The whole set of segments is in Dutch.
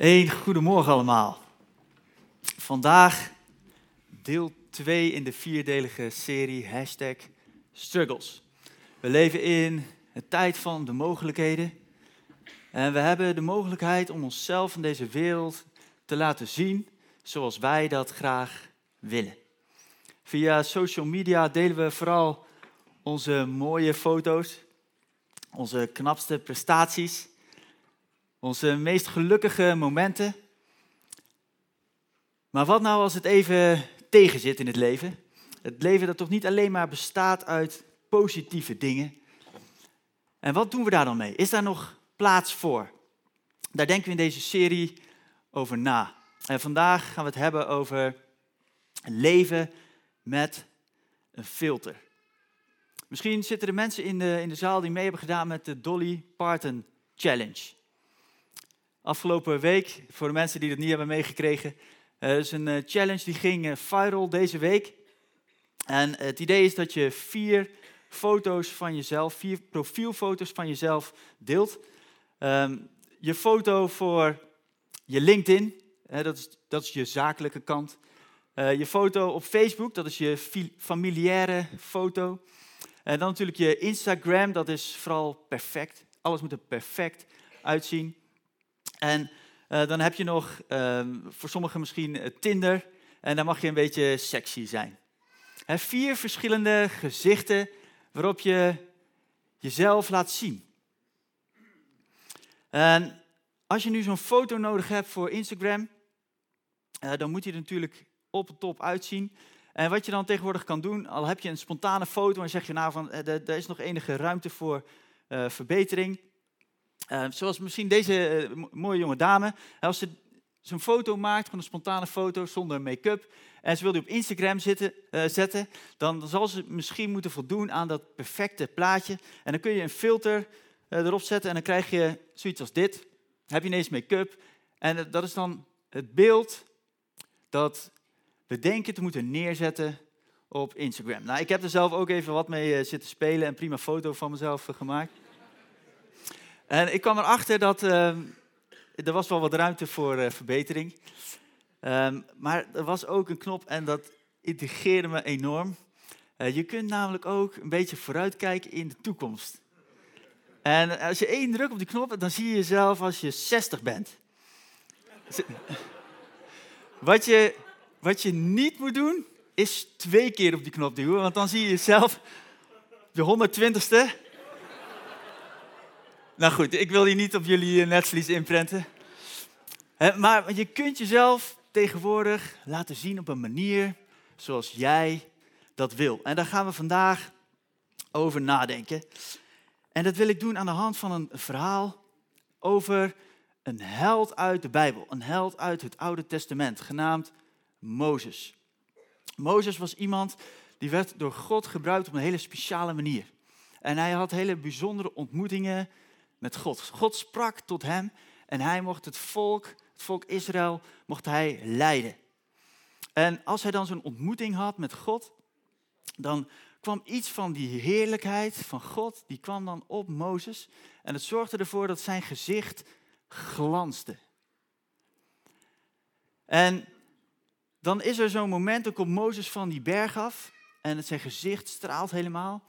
Een goedemorgen allemaal. Vandaag deel 2 in de vierdelige serie hashtag struggles. We leven in een tijd van de mogelijkheden. En we hebben de mogelijkheid om onszelf in deze wereld te laten zien zoals wij dat graag willen. Via social media delen we vooral onze mooie foto's, onze knapste prestaties onze meest gelukkige momenten. Maar wat nou als het even tegenzit in het leven? Het leven dat toch niet alleen maar bestaat uit positieve dingen. En wat doen we daar dan mee? Is daar nog plaats voor? Daar denken we in deze serie over na. En vandaag gaan we het hebben over leven met een filter. Misschien zitten er mensen in de, in de zaal die mee hebben gedaan met de Dolly Parton Challenge. Afgelopen week, voor de mensen die het niet hebben meegekregen, uh, is een eh, challenge die ging uh, viral deze week. En het idee is dat je vier foto's van jezelf, vier profielfoto's van jezelf deelt. Ehm, je foto voor je LinkedIn, dat, is, dat is je zakelijke kant. je foto op Facebook, dat is je familiaire foto. En dan natuurlijk je Instagram, dat is vooral perfect. Alles moet er perfect uitzien. En uh, dan heb je nog uh, voor sommigen misschien eh, Tinder. En dan mag je een beetje sexy zijn. He, vier verschillende gezichten waarop je jezelf laat zien. En als je nu zo'n foto nodig hebt voor Instagram, uh, dan moet je er natuurlijk op de top uitzien. En wat je dan tegenwoordig kan doen, al heb je een spontane foto en zeg je nou van, er is nog enige ruimte voor verbetering uh, zoals misschien deze uh, mooie jonge dame. Als ze zo'n foto maakt, van een spontane foto zonder make-up, en ze wil die op Instagram zitten, uh, zetten, dan zal ze misschien moeten voldoen aan dat perfecte plaatje. En dan kun je een filter erop zetten en dan krijg je zoiets als dit. Heb je ineens make-up. En dat is dan het beeld dat we denken te moeten neerzetten op Instagram. Nou, ik heb er zelf ook even wat mee zitten spelen en prima foto van mezelf gemaakt. En ik kwam erachter dat uh, er was wel wat ruimte voor uh, verbetering. Um, maar er was ook een knop en dat integreerde me enorm. Uh, je kunt namelijk ook een beetje vooruitkijken in de toekomst. En als je één druk op die knop, dan zie je jezelf als je 60 bent. Wat je, wat je niet moet doen, is twee keer op die knop duwen, want dan zie je jezelf de 120ste nou goed, ik wil hier niet op jullie eh, netvlies inprenten. Maar je kunt jezelf tegenwoordig laten zien op een manier zoals jij dat wil. En daar gaan we vandaag over nadenken. En dat wil ik doen aan de hand van een verhaal over een held uit de Bijbel. Een held uit het Oude Testament, genaamd Mozes. Mozes was iemand die werd door God gebruikt op een hele speciale manier. En hij had hele bijzondere ontmoetingen met God. God sprak tot hem en hij mocht het volk, het volk Israël, mocht hij leiden. En als hij dan zo'n ontmoeting had met God, dan kwam iets van die heerlijkheid van God, die kwam dan op Mozes. En het zorgde ervoor dat zijn gezicht glansde. En dan is er zo'n moment, dan komt Mozes van die berg af en zijn gezicht straalt helemaal.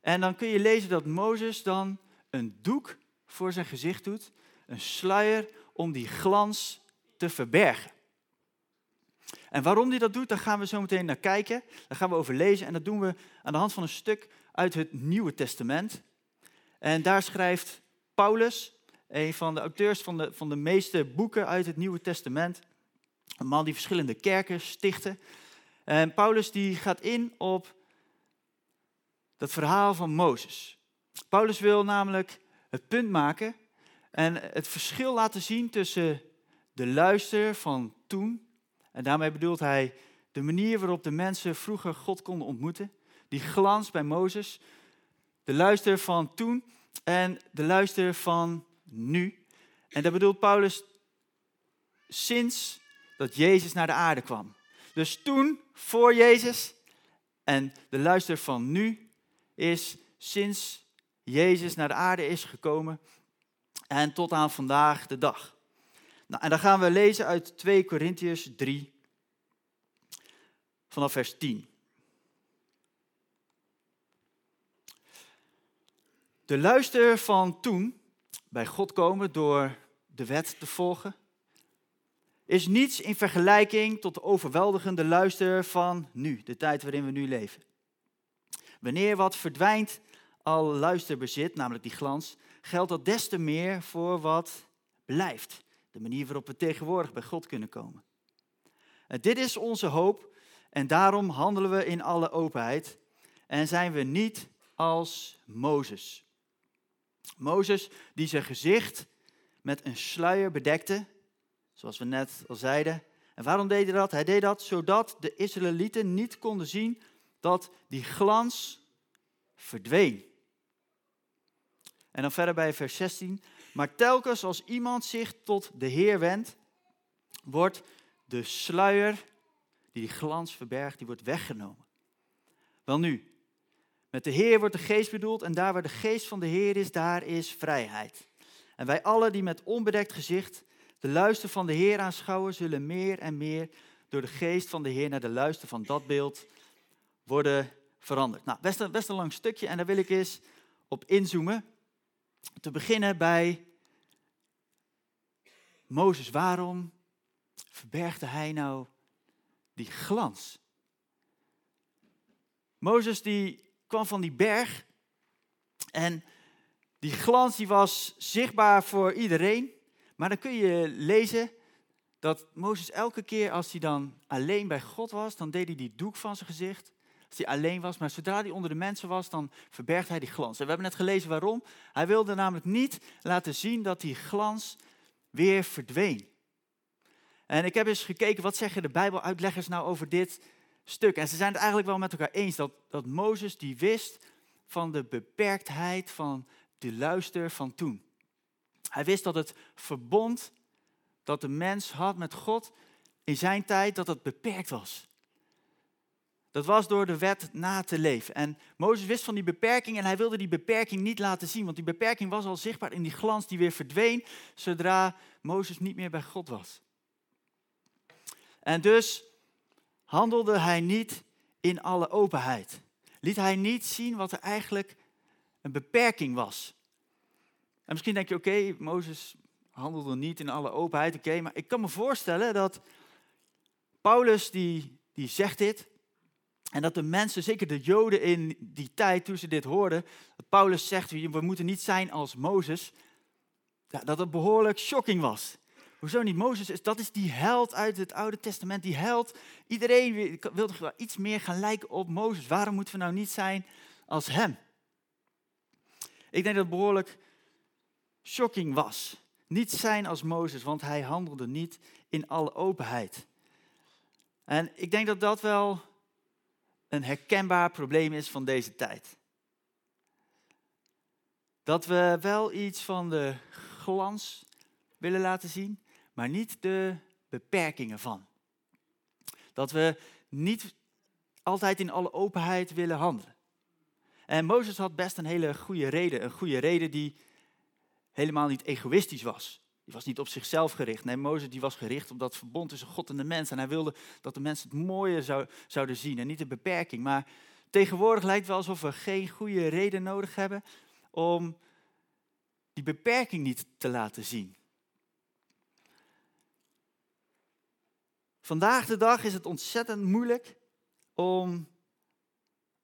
En dan kun je lezen dat Mozes dan een doek voor zijn gezicht doet, een sluier om die glans te verbergen. En waarom hij dat doet, daar gaan we zo meteen naar kijken. Daar gaan we over lezen en dat doen we aan de hand van een stuk uit het Nieuwe Testament. En daar schrijft Paulus, een van de auteurs van de, van de meeste boeken uit het Nieuwe Testament, een man die verschillende kerken stichtte. En Paulus die gaat in op dat verhaal van Mozes. Paulus wil namelijk het punt maken en het verschil laten zien tussen de luister van toen, en daarmee bedoelt hij de manier waarop de mensen vroeger God konden ontmoeten, die glans bij Mozes, de luister van toen en de luister van nu. En dat bedoelt Paulus sinds dat Jezus naar de aarde kwam. Dus toen, voor Jezus, en de luister van nu is sinds Jezus naar de aarde is gekomen en tot aan vandaag de dag. Nou, en dan gaan we lezen uit 2 Korintiërs 3, vanaf vers 10. De luister van toen, bij God komen door de wet te volgen, is niets in vergelijking tot de overweldigende luister van nu, de tijd waarin we nu leven. Wanneer wat verdwijnt al luister bezit, namelijk die glans, geldt dat des te meer voor wat blijft. De manier waarop we tegenwoordig bij God kunnen komen. En dit is onze hoop en daarom handelen we in alle openheid en zijn we niet als Mozes. Mozes die zijn gezicht met een sluier bedekte, zoals we net al zeiden. En waarom deed hij dat? Hij deed dat zodat de Israëlieten niet konden zien dat die glans verdween. En dan verder bij vers 16. Maar telkens als iemand zich tot de Heer wendt, wordt de sluier die die glans verbergt, die wordt weggenomen. Wel nu, met de Heer wordt de geest bedoeld en daar waar de geest van de Heer is, daar is vrijheid. En wij allen die met onbedekt gezicht de luister van de Heer aanschouwen, zullen meer en meer door de geest van de Heer naar de luister van dat beeld worden veranderd. Nou, best een, best een lang stukje en daar wil ik eens op inzoomen. Te beginnen bij Mozes. Waarom verbergde hij nou die glans? Mozes die kwam van die berg en die glans die was zichtbaar voor iedereen. Maar dan kun je lezen dat Mozes elke keer als hij dan alleen bij God was, dan deed hij die doek van zijn gezicht. Als hij alleen was, maar zodra hij onder de mensen was, dan verbergt hij die glans. En we hebben net gelezen waarom. Hij wilde namelijk niet laten zien dat die glans weer verdween. En ik heb eens gekeken, wat zeggen de Bijbeluitleggers nou over dit stuk? En ze zijn het eigenlijk wel met elkaar eens dat, dat Mozes die wist van de beperktheid van de luister van toen. Hij wist dat het verbond dat de mens had met God in zijn tijd, dat het beperkt was. Dat was door de wet na te leven. En Mozes wist van die beperking en hij wilde die beperking niet laten zien, want die beperking was al zichtbaar in die glans die weer verdween zodra Mozes niet meer bij God was. En dus handelde hij niet in alle openheid. Liet hij niet zien wat er eigenlijk een beperking was. En misschien denk je, oké, Mozes handelde niet in alle openheid, oké, maar ik kan me voorstellen dat Paulus die, die zegt dit, en dat de mensen, zeker de Joden in die tijd, toen ze dit hoorden, dat Paulus zegt, we moeten niet zijn als Mozes, dat het behoorlijk shocking was. Hoezo niet? Mozes is, dat is die held uit het Oude Testament. Die held, iedereen wil toch wel iets meer gaan lijken op Mozes. Waarom moeten we nou niet zijn als hem? Ik denk dat het behoorlijk shocking was. Niet zijn als Mozes, want hij handelde niet in alle openheid. En ik denk dat dat wel een herkenbaar probleem is van deze tijd. Dat we wel iets van de glans willen laten zien, maar niet de beperkingen van. Dat we niet altijd in alle openheid willen handelen. En Mozes had best een hele goede reden, een goede reden die helemaal niet egoïstisch was. Die was niet op zichzelf gericht. Nee, Mozes die was gericht op dat verbond tussen God en de mens. En hij wilde dat de mensen het mooie zou, zouden zien en niet de beperking. Maar tegenwoordig lijkt het wel alsof we geen goede reden nodig hebben om die beperking niet te laten zien. Vandaag de dag is het ontzettend moeilijk om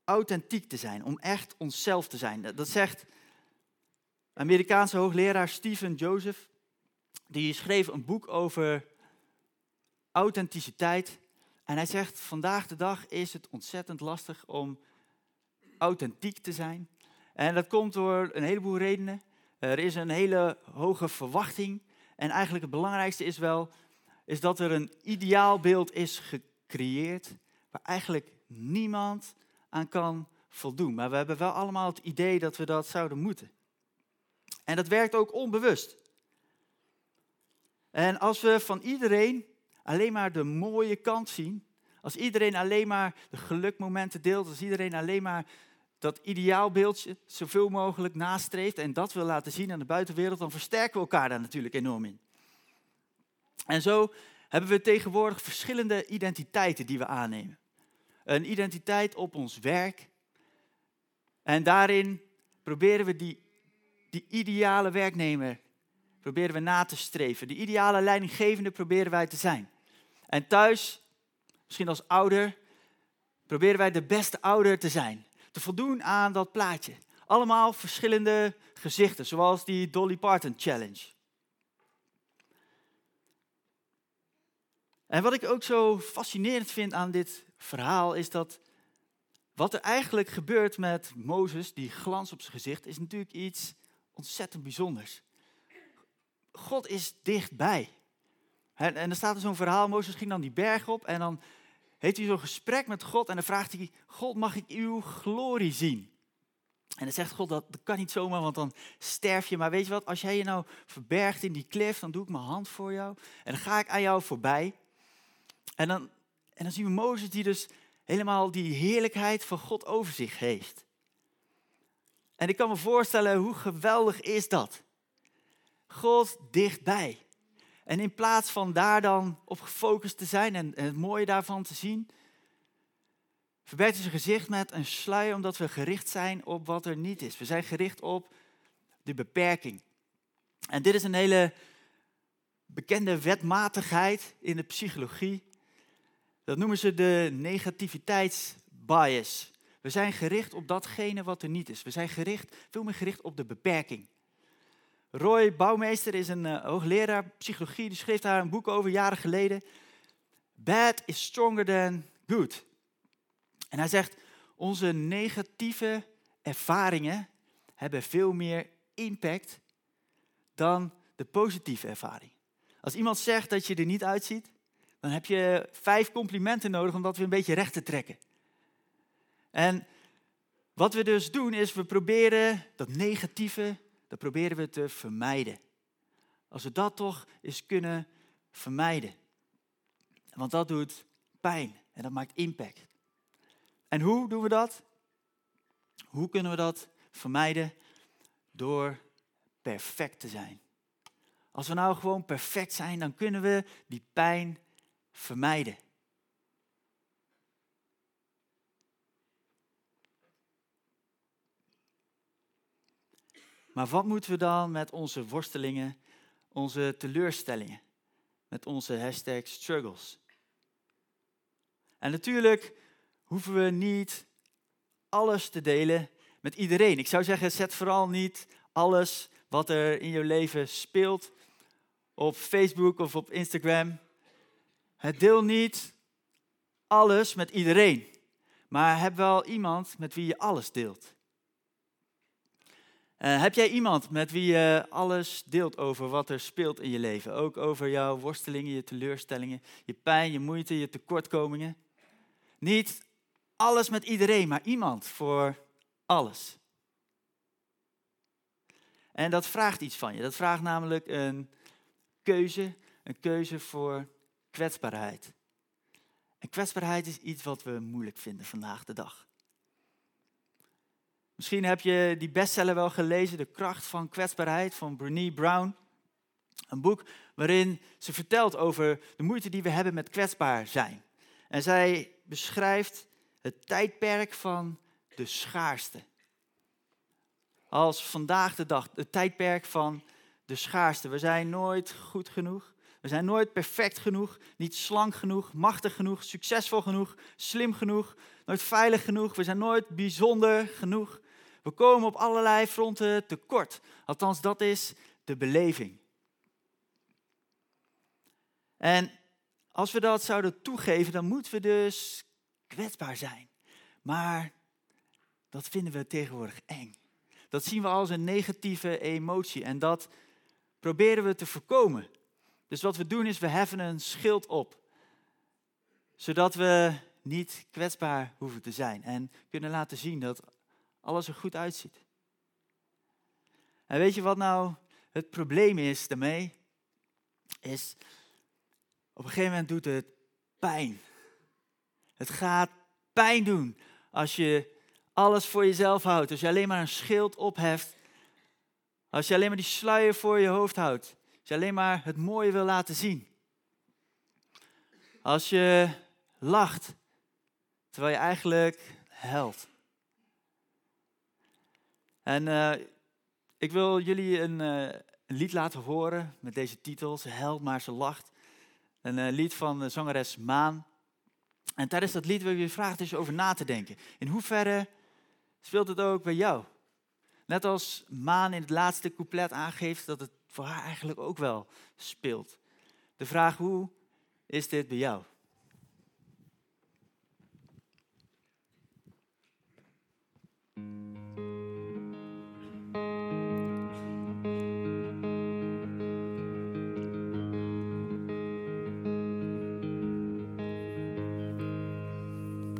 authentiek te zijn, om echt onszelf te zijn. Dat zegt Amerikaanse hoogleraar Stephen Joseph. Die schreef een boek over authenticiteit. En hij zegt, vandaag de dag is het ontzettend lastig om authentiek te zijn. En dat komt door een heleboel redenen. Er is een hele hoge verwachting. En eigenlijk het belangrijkste is wel is dat er een ideaalbeeld is gecreëerd waar eigenlijk niemand aan kan voldoen. Maar we hebben wel allemaal het idee dat we dat zouden moeten. En dat werkt ook onbewust. En als we van iedereen alleen maar de mooie kant zien, als iedereen alleen maar de gelukmomenten deelt, als iedereen alleen maar dat ideaalbeeldje zoveel mogelijk nastreeft en dat wil laten zien aan de buitenwereld, dan versterken we elkaar daar natuurlijk enorm in. En zo hebben we tegenwoordig verschillende identiteiten die we aannemen. Een identiteit op ons werk. En daarin proberen we die, die ideale werknemer proberen we na te streven. Die ideale leidinggevende proberen wij te zijn. En thuis, misschien als ouder, proberen wij de beste ouder te zijn. Te voldoen aan dat plaatje. Allemaal verschillende gezichten, zoals die Dolly Parton Challenge. En wat ik ook zo fascinerend vind aan dit verhaal is dat wat er eigenlijk gebeurt met Mozes, die glans op zijn gezicht, is natuurlijk iets ontzettend bijzonders. God is dichtbij. En, en er staat er zo'n verhaal, Mozes ging dan die berg op en dan heeft hij zo'n gesprek met God en dan vraagt hij, God mag ik uw glorie zien? En dan zegt God, dat, dat kan niet zomaar, want dan sterf je. Maar weet je wat, als jij je nou verbergt in die klif, dan doe ik mijn hand voor jou. En dan ga ik aan jou voorbij. En dan, en dan zien we Mozes die dus helemaal die heerlijkheid van God over zich heeft. En ik kan me voorstellen, hoe geweldig is dat? God dichtbij. En in plaats van daar dan op gefocust te zijn en, het mooie daarvan te zien, verbergt zijn gezicht met een sluier omdat we gericht zijn op wat er niet is. We zijn gericht op de beperking. En dit is een hele bekende wetmatigheid in de psychologie. Dat noemen ze de negativiteitsbias. We zijn gericht op datgene wat er niet is. We zijn gericht, veel meer gericht op de beperking. Roy Bouwmeester is een uh, hoogleraar psychologie. Die schreef daar een boek over jaren geleden. Bad is stronger than good. En hij zegt, onze negatieve ervaringen hebben veel meer impact dan de positieve ervaring. Als iemand zegt dat je er niet uitziet, dan heb je vijf complimenten nodig om dat weer een beetje recht te trekken. En wat we dus doen is, we proberen dat negatieve dat proberen we te vermijden. Als we dat toch eens kunnen vermijden. Want dat doet pijn en dat maakt impact. En hoe doen we dat? Hoe kunnen we dat vermijden? Door perfect te zijn. Als we nou gewoon perfect zijn, dan kunnen we die pijn vermijden. Maar wat moeten we dan met onze worstelingen, onze teleurstellingen, met onze hashtag struggles? En natuurlijk hoeven we niet alles te delen met iedereen. Ik zou zeggen, zet vooral niet alles wat er in je leven speelt op Facebook of op Instagram. Het deel niet alles met iedereen, maar heb wel iemand met wie je alles deelt. Uh, heb jij iemand met wie je alles deelt over wat er speelt in je leven? Ook over jouw worstelingen, je teleurstellingen, je pijn, je moeite, je tekortkomingen? Niet alles met iedereen, maar iemand voor alles. En dat vraagt iets van je. Dat vraagt namelijk een keuze, een keuze voor kwetsbaarheid. En kwetsbaarheid is iets wat we moeilijk vinden vandaag de dag. Misschien heb je die bestseller wel gelezen, De kracht van kwetsbaarheid van Brené Brown. Een boek waarin ze vertelt over de moeite die we hebben met kwetsbaar zijn. En zij beschrijft het tijdperk van de schaarste. Als vandaag de dag, het tijdperk van de schaarste. We zijn nooit goed genoeg. We zijn nooit perfect genoeg, niet slank genoeg, machtig genoeg, succesvol genoeg, slim genoeg, nooit veilig genoeg. We zijn nooit bijzonder genoeg. We komen op allerlei fronten tekort. Althans, dat is de beleving. En als we dat zouden toegeven, dan moeten we dus kwetsbaar zijn. Maar dat vinden we tegenwoordig eng. Dat zien we als een negatieve emotie en dat proberen we te voorkomen. Dus wat we doen is, we heffen een schild op. Zodat we niet kwetsbaar hoeven te zijn en kunnen laten zien dat alles er goed uitziet. En weet je wat nou het probleem is daarmee? Is op een gegeven moment doet het pijn. Het gaat pijn doen als je alles voor jezelf houdt. Als je alleen maar een schild opheft. Als je alleen maar die sluier voor je hoofd houdt. Je alleen maar het mooie wil laten zien. Als je lacht, terwijl je eigenlijk helpt. En uh, ik wil jullie een, uh, een, lied laten horen met deze titel. Ze helpt, maar ze lacht. Een uh, lied van de zangeres Maan. En tijdens dat lied wil ik je vragen dus over na te denken. In hoeverre speelt het ook bij jou? Net als Maan in het laatste couplet aangeeft dat het voor haar eigenlijk ook wel speelt. De vraag hoe is dit bij jou?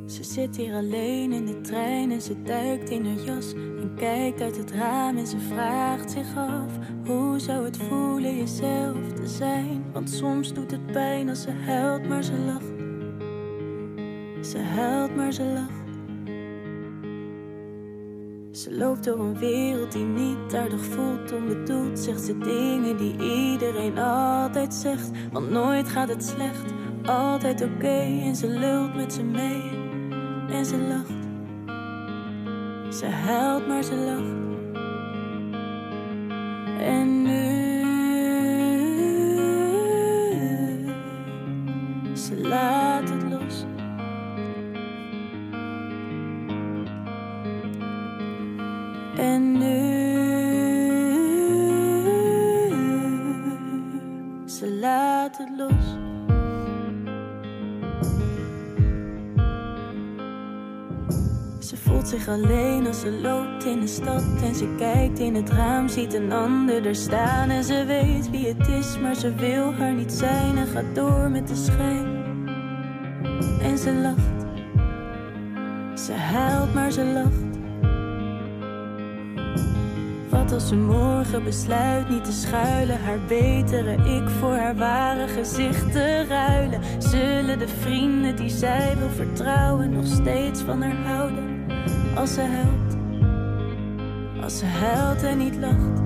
Ze zit hier alleen in de trein en ze duikt in haar jas en kijkt uit het raam en ze vraagt zich af hoe zou het voelen jezelf te zijn? Want soms doet het pijn als ze huilt, maar ze lacht. Ze huilt, maar ze lacht. Ze loopt door een wereld die niet aardig voelt, onbedoeld. Zegt ze dingen die iedereen altijd zegt. Want nooit gaat het slecht, altijd oké. En ze lult met ze mee en ze lacht. Ze huilt, maar ze lacht. Alleen als ze loopt in de stad en ze kijkt in het raam, ziet een ander er staan en ze weet wie het is, maar ze wil haar niet zijn en gaat door met de schijn. En ze lacht, ze huilt, maar ze lacht. Wat als ze morgen besluit niet te schuilen, haar betere ik voor haar ware gezicht te ruilen? Zullen de vrienden die zij wil vertrouwen nog steeds van haar houden? Als ze huilt, als ze huilt en niet lacht.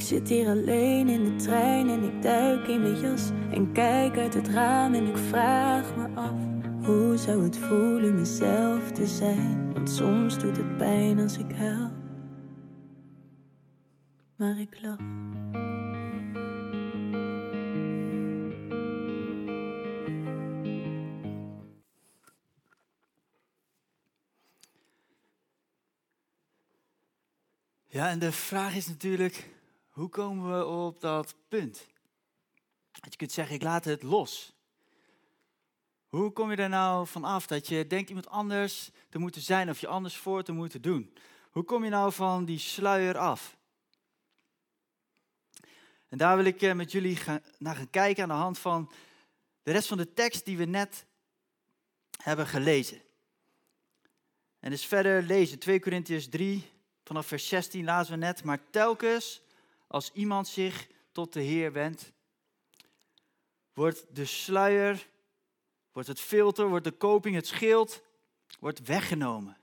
Ik zit hier alleen in de trein en ik duik in mijn jas en kijk uit het raam en ik vraag me af hoe zou het voelen mezelf te zijn? Want soms doet het pijn als ik huil, maar ik lach. Ja, en de vraag is natuurlijk, hoe komen we op dat punt? Dat je kunt zeggen, ik laat het los. Hoe kom je er nou van af dat je denkt iemand anders te moeten zijn of je anders voor te moeten doen? Hoe kom je nou van die sluier af? En daar wil ik eh, met jullie naar gaan kijken aan de hand van de rest van de tekst die we net hebben gelezen. En dus verder lezen, 2 Korintiërs 3, vanaf vers 16 lazen we net, maar telkens als iemand zich tot de Heer wendt, wordt de sluier, wordt het filter, wordt de koping, het schild, wordt weggenomen.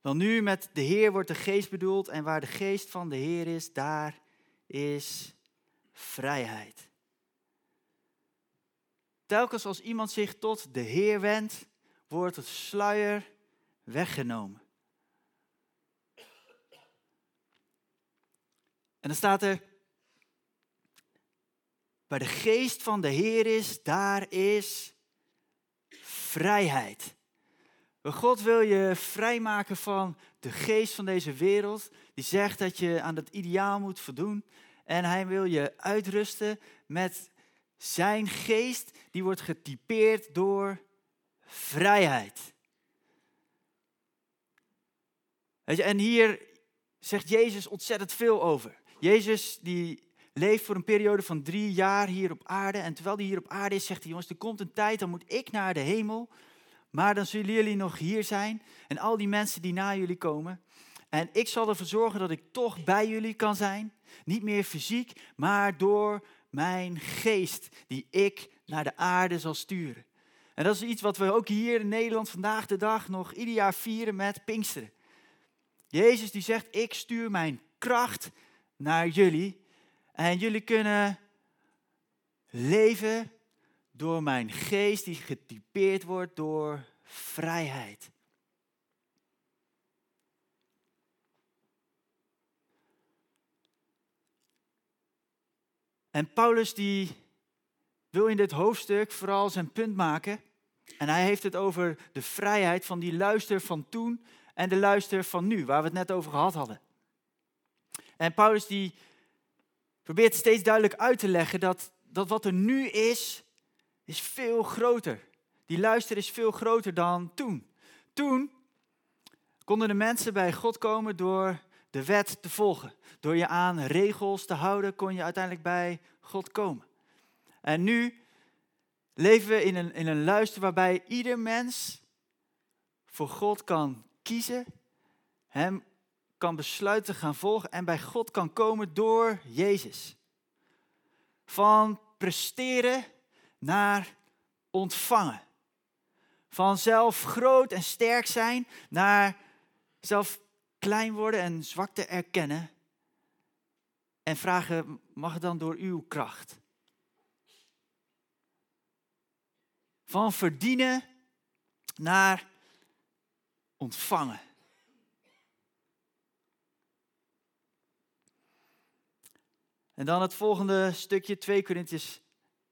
Wel nu met de Heer wordt de geest bedoeld en waar de geest van de Heer is, daar is vrijheid. Telkens als iemand zich tot de Heer wendt, wordt het sluier weggenomen. En dan staat er, waar de geest van de Heer is, daar is vrijheid. God wil je vrijmaken van de geest van deze wereld, die zegt dat je aan dat ideaal moet voldoen. En hij wil je uitrusten met Zijn geest die wordt getypeerd door vrijheid. en hier zegt Jezus ontzettend veel over. Jezus die leeft voor een periode van drie jaar hier op aarde. En terwijl hij hier op aarde is, zegt hij, jongens, er komt een tijd, dan moet ik naar de hemel. Maar dan zullen jullie nog hier zijn. En al die mensen die na jullie komen. En ik zal ervoor zorgen dat ik toch bij jullie kan zijn. Niet meer fysiek, maar door mijn geest die ik naar de aarde zal sturen. En dat is iets wat we ook hier in Nederland vandaag de dag nog ieder jaar vieren met Pinksteren. Jezus die zegt, ik stuur mijn kracht naar jullie. En jullie kunnen leven door mijn geest die getypeerd wordt door vrijheid. En Paulus die wil in dit hoofdstuk vooral zijn punt maken. En hij heeft het over de vrijheid van die luister van toen en de luister van nu, waar we het net over gehad hadden. En Paulus die probeert steeds duidelijk uit te leggen dat, dat wat er nu is, is veel groter. Die luister is veel groter dan toen. Toen konden de mensen bij God komen door de wet te volgen. Door je aan regels te houden kon je uiteindelijk bij God komen. En nu leven we in een, in een luister waarbij ieder mens voor God kan kiezen, hem kan besluiten gaan volgen en bij God kan komen door Jezus. Van presteren naar ontvangen. Van zelf groot en sterk zijn naar zelf klein worden en zwakte erkennen. En vragen, mag het dan door uw kracht? Van verdienen naar ontvangen. En dan het volgende stukje, 2 Corinthians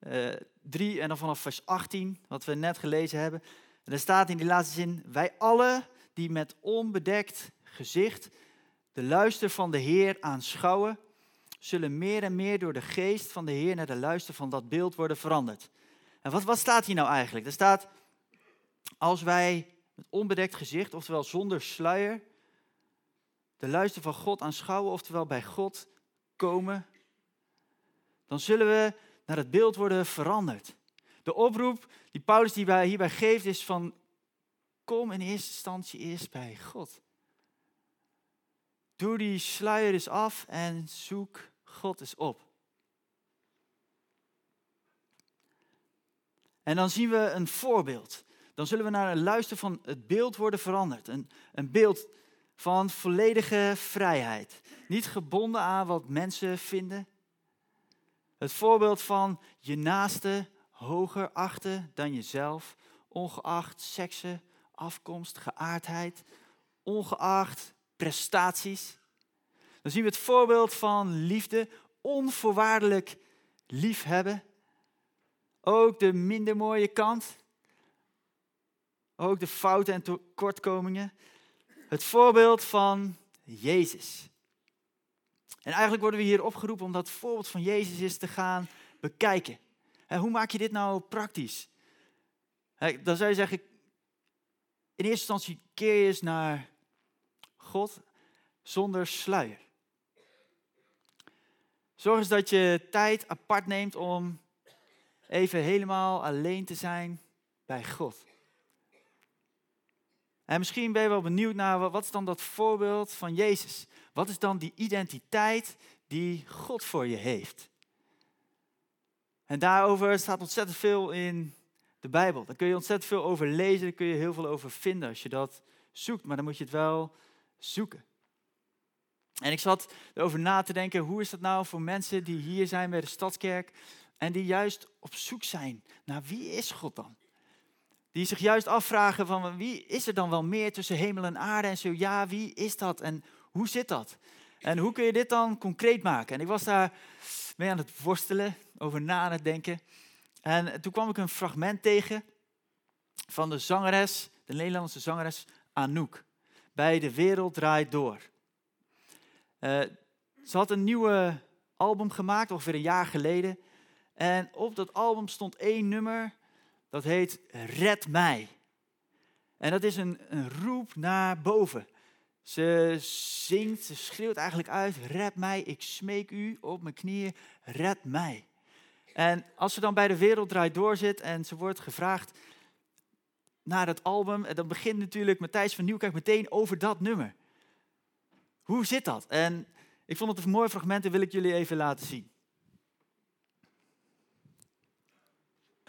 uh, 3 en dan vanaf vers 18, wat we net gelezen hebben. En er staat in die laatste zin, wij alle die met onbedekt gezicht de luister van de Heer aanschouwen, zullen meer en meer door de geest van de Heer naar de luister van dat beeld worden veranderd. En wat, wat staat hier nou eigenlijk? Er staat, als wij met onbedekt gezicht, oftewel zonder sluier, de luister van God aanschouwen, oftewel bij God komen, dan zullen we naar het beeld worden veranderd. De oproep die Paulus hierbij geeft is van kom in eerste instantie eerst bij God. Doe die sluier eens af en zoek God eens op. En dan zien we een voorbeeld. Dan zullen we naar een luister van het beeld worden veranderd. Een, een beeld van volledige vrijheid. Niet gebonden aan wat mensen vinden. Het voorbeeld van je naaste hoger achten dan jezelf, ongeacht seksen, afkomst, geaardheid, ongeacht prestaties. Dan zien we het voorbeeld van liefde, onvoorwaardelijk liefhebben. Ook de minder mooie kant. Ook de fouten en tekortkomingen. Het voorbeeld van Jezus. En eigenlijk worden we hier opgeroepen om dat voorbeeld van Jezus eens te gaan bekijken. Hoe maak je dit nou praktisch? Dan zou je zeggen, in eerste instantie keer je eens naar God zonder sluier. Zorg eens dat je tijd apart neemt om even helemaal alleen te zijn bij God. En misschien ben je wel benieuwd naar wat is dan dat voorbeeld van Jezus? Wat is dan die identiteit die God voor je heeft? En daarover staat ontzettend veel in de Bijbel. Daar kun je ontzettend veel over lezen, daar kun je heel veel over vinden als je dat zoekt. Maar dan moet je het wel zoeken. En ik zat erover na te denken, hoe is dat nou voor mensen die hier zijn bij de Stadskerk en die juist op zoek zijn naar wie is God dan? Die zich juist afvragen van wie is er dan wel meer tussen hemel en aarde en zo ja, wie is dat en hoe zit dat? En hoe kun je dit dan concreet maken? En ik was daar mee aan het worstelen, over na aan het denken. En toen kwam ik een fragment tegen van de zangeres, de Nederlandse zangeres Anouk bij De Wereld Draait Door. Uh, ze had een nieuwe album gemaakt, ongeveer een jaar geleden. En op dat album stond één nummer, dat heet Red mij. En dat is een, een roep naar boven. Ze zingt, ze schreeuwt eigenlijk uit, red mij, ik smeek u op mijn knieën, red mij. En als ze dan bij de Wereld Draait Door zit en ze wordt gevraagd naar het album, dan begint natuurlijk Matthijs van Nieuwkerk meteen over dat nummer. Hoe zit dat? En ik vond het een mooi fragment en wil ik jullie even laten zien.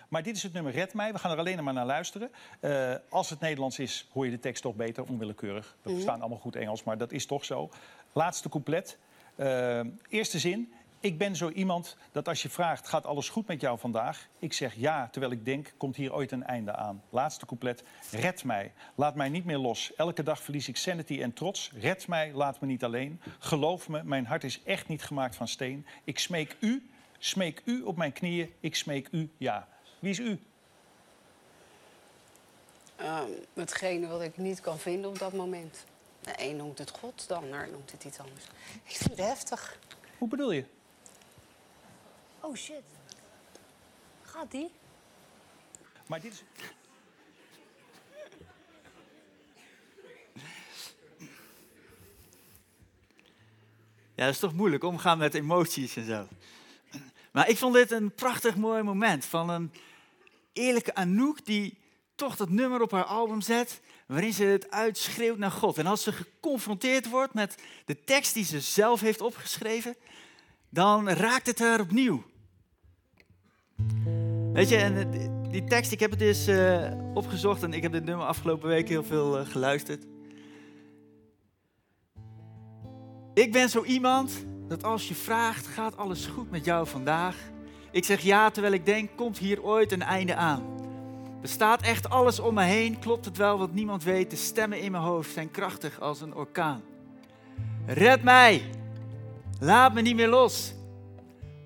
Maar dit is het nummer Red mij. We gaan er alleen maar naar luisteren. Uh, als het Nederlands is, hoor je de tekst toch beter, onwillekeurig. We mm verstaan allemaal goed Engels, maar dat is toch zo. Laatste couplet. Uh, eerste zin. Ik ben zo iemand dat als je vraagt, gaat alles goed met jou vandaag? Ik zeg ja, terwijl ik denk, komt hier ooit een einde aan. Laatste couplet. Red mij. Laat mij niet meer los. Elke dag verlies ik sanity en trots. Red mij, laat me niet alleen. Geloof me, mijn hart is echt niet gemaakt van steen. Ik smeek u, smeek u op mijn knieën. Ik smeek u ja. Wie is u? Um, hetgene wat ik niet kan vinden op dat moment. De een noemt het God, de ander noemt het iets anders. Ik vind het heftig. Hoe bedoel je? Oh shit. Gaat die? Maar dit is. Ja, dat is toch moeilijk omgaan met emoties en zo. Maar ik vond dit een prachtig mooi moment van een eerlijke Anouk die toch dat nummer op haar album zet, waarin ze het uitschreeuwt naar God. En als ze geconfronteerd wordt met de tekst die ze zelf heeft opgeschreven, dan raakt het haar opnieuw. Weet je, en die tekst, ik heb het eens uh, opgezocht en ik heb dit nummer afgelopen week heel veel uh, geluisterd. Ik ben zo iemand dat als je vraagt, gaat alles goed met jou vandaag? Ik zeg ja, terwijl ik denk, komt hier ooit een einde aan? Bestaat echt alles om me heen? Klopt het wel wat niemand weet? De stemmen in mijn hoofd zijn krachtig als een orkaan. Red mij! Laat me niet meer los.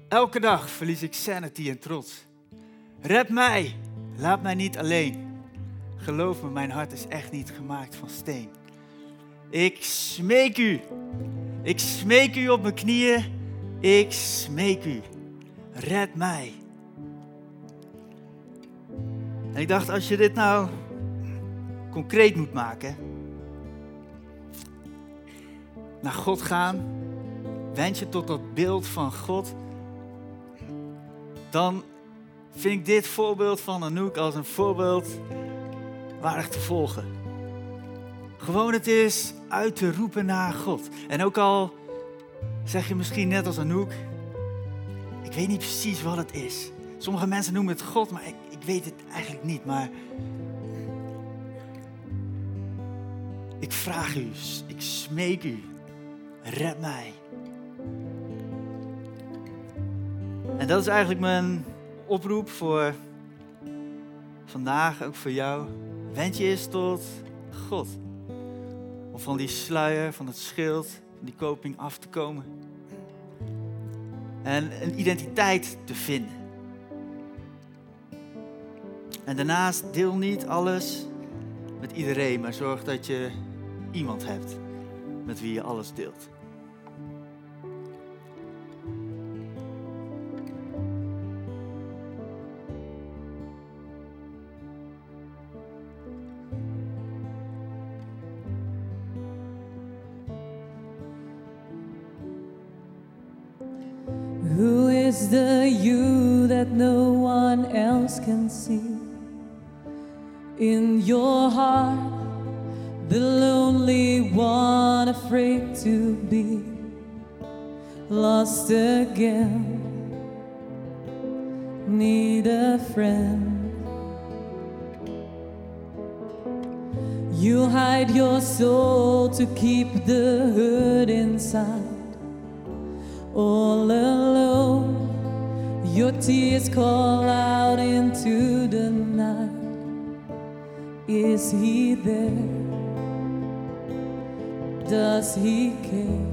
Elke dag verlies ik sanity en trots. Red mij! Laat mij niet alleen. Geloof me, mijn hart is echt niet gemaakt van steen. Ik smeek u. Ik smeek u op mijn knieën. Ik smeek u. Red mij. En ik dacht, als je dit nou concreet moet maken, naar God gaan, wend je tot dat beeld van God, dan vind ik dit voorbeeld van Anouk als een voorbeeld waardig te volgen. Gewoon het is uit te roepen naar God. En ook al zeg je misschien net als Anouk, ik weet niet precies wat het is. Sommige mensen noemen het God, maar ik, ik weet het eigenlijk niet. Maar ik vraag u, ik smeek u, red mij. En dat is eigenlijk mijn oproep voor vandaag, ook voor jou. Wend je eens tot God. Om van die sluier, van het schild, van die koping af te komen. En een identiteit te vinden. En daarnaast deel niet alles met iedereen, maar zorg dat je iemand hebt met wie je alles deelt. Lost again. Need a friend. You hide your soul to keep the hurt inside all alone. Your tears call out into the night. Is he there? Does he care?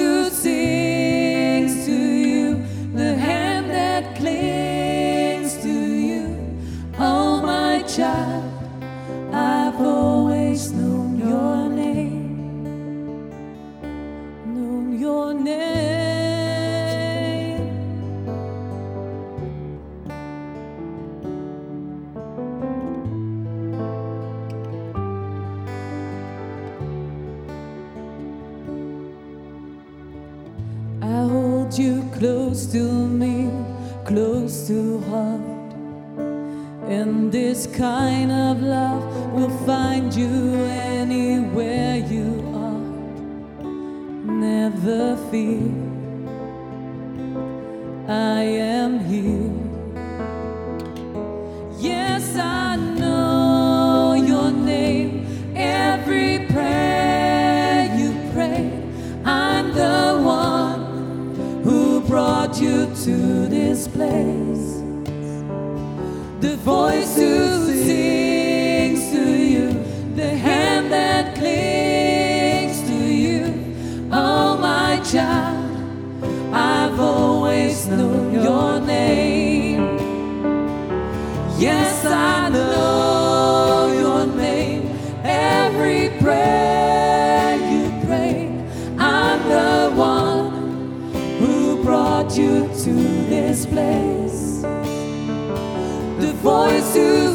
close to me, close to heart. And this kind of love will find you anywhere you are. Never fear, I've always known your name. Yes, I know your name. Every prayer you pray, I'm the one who brought you to this place. The voice who.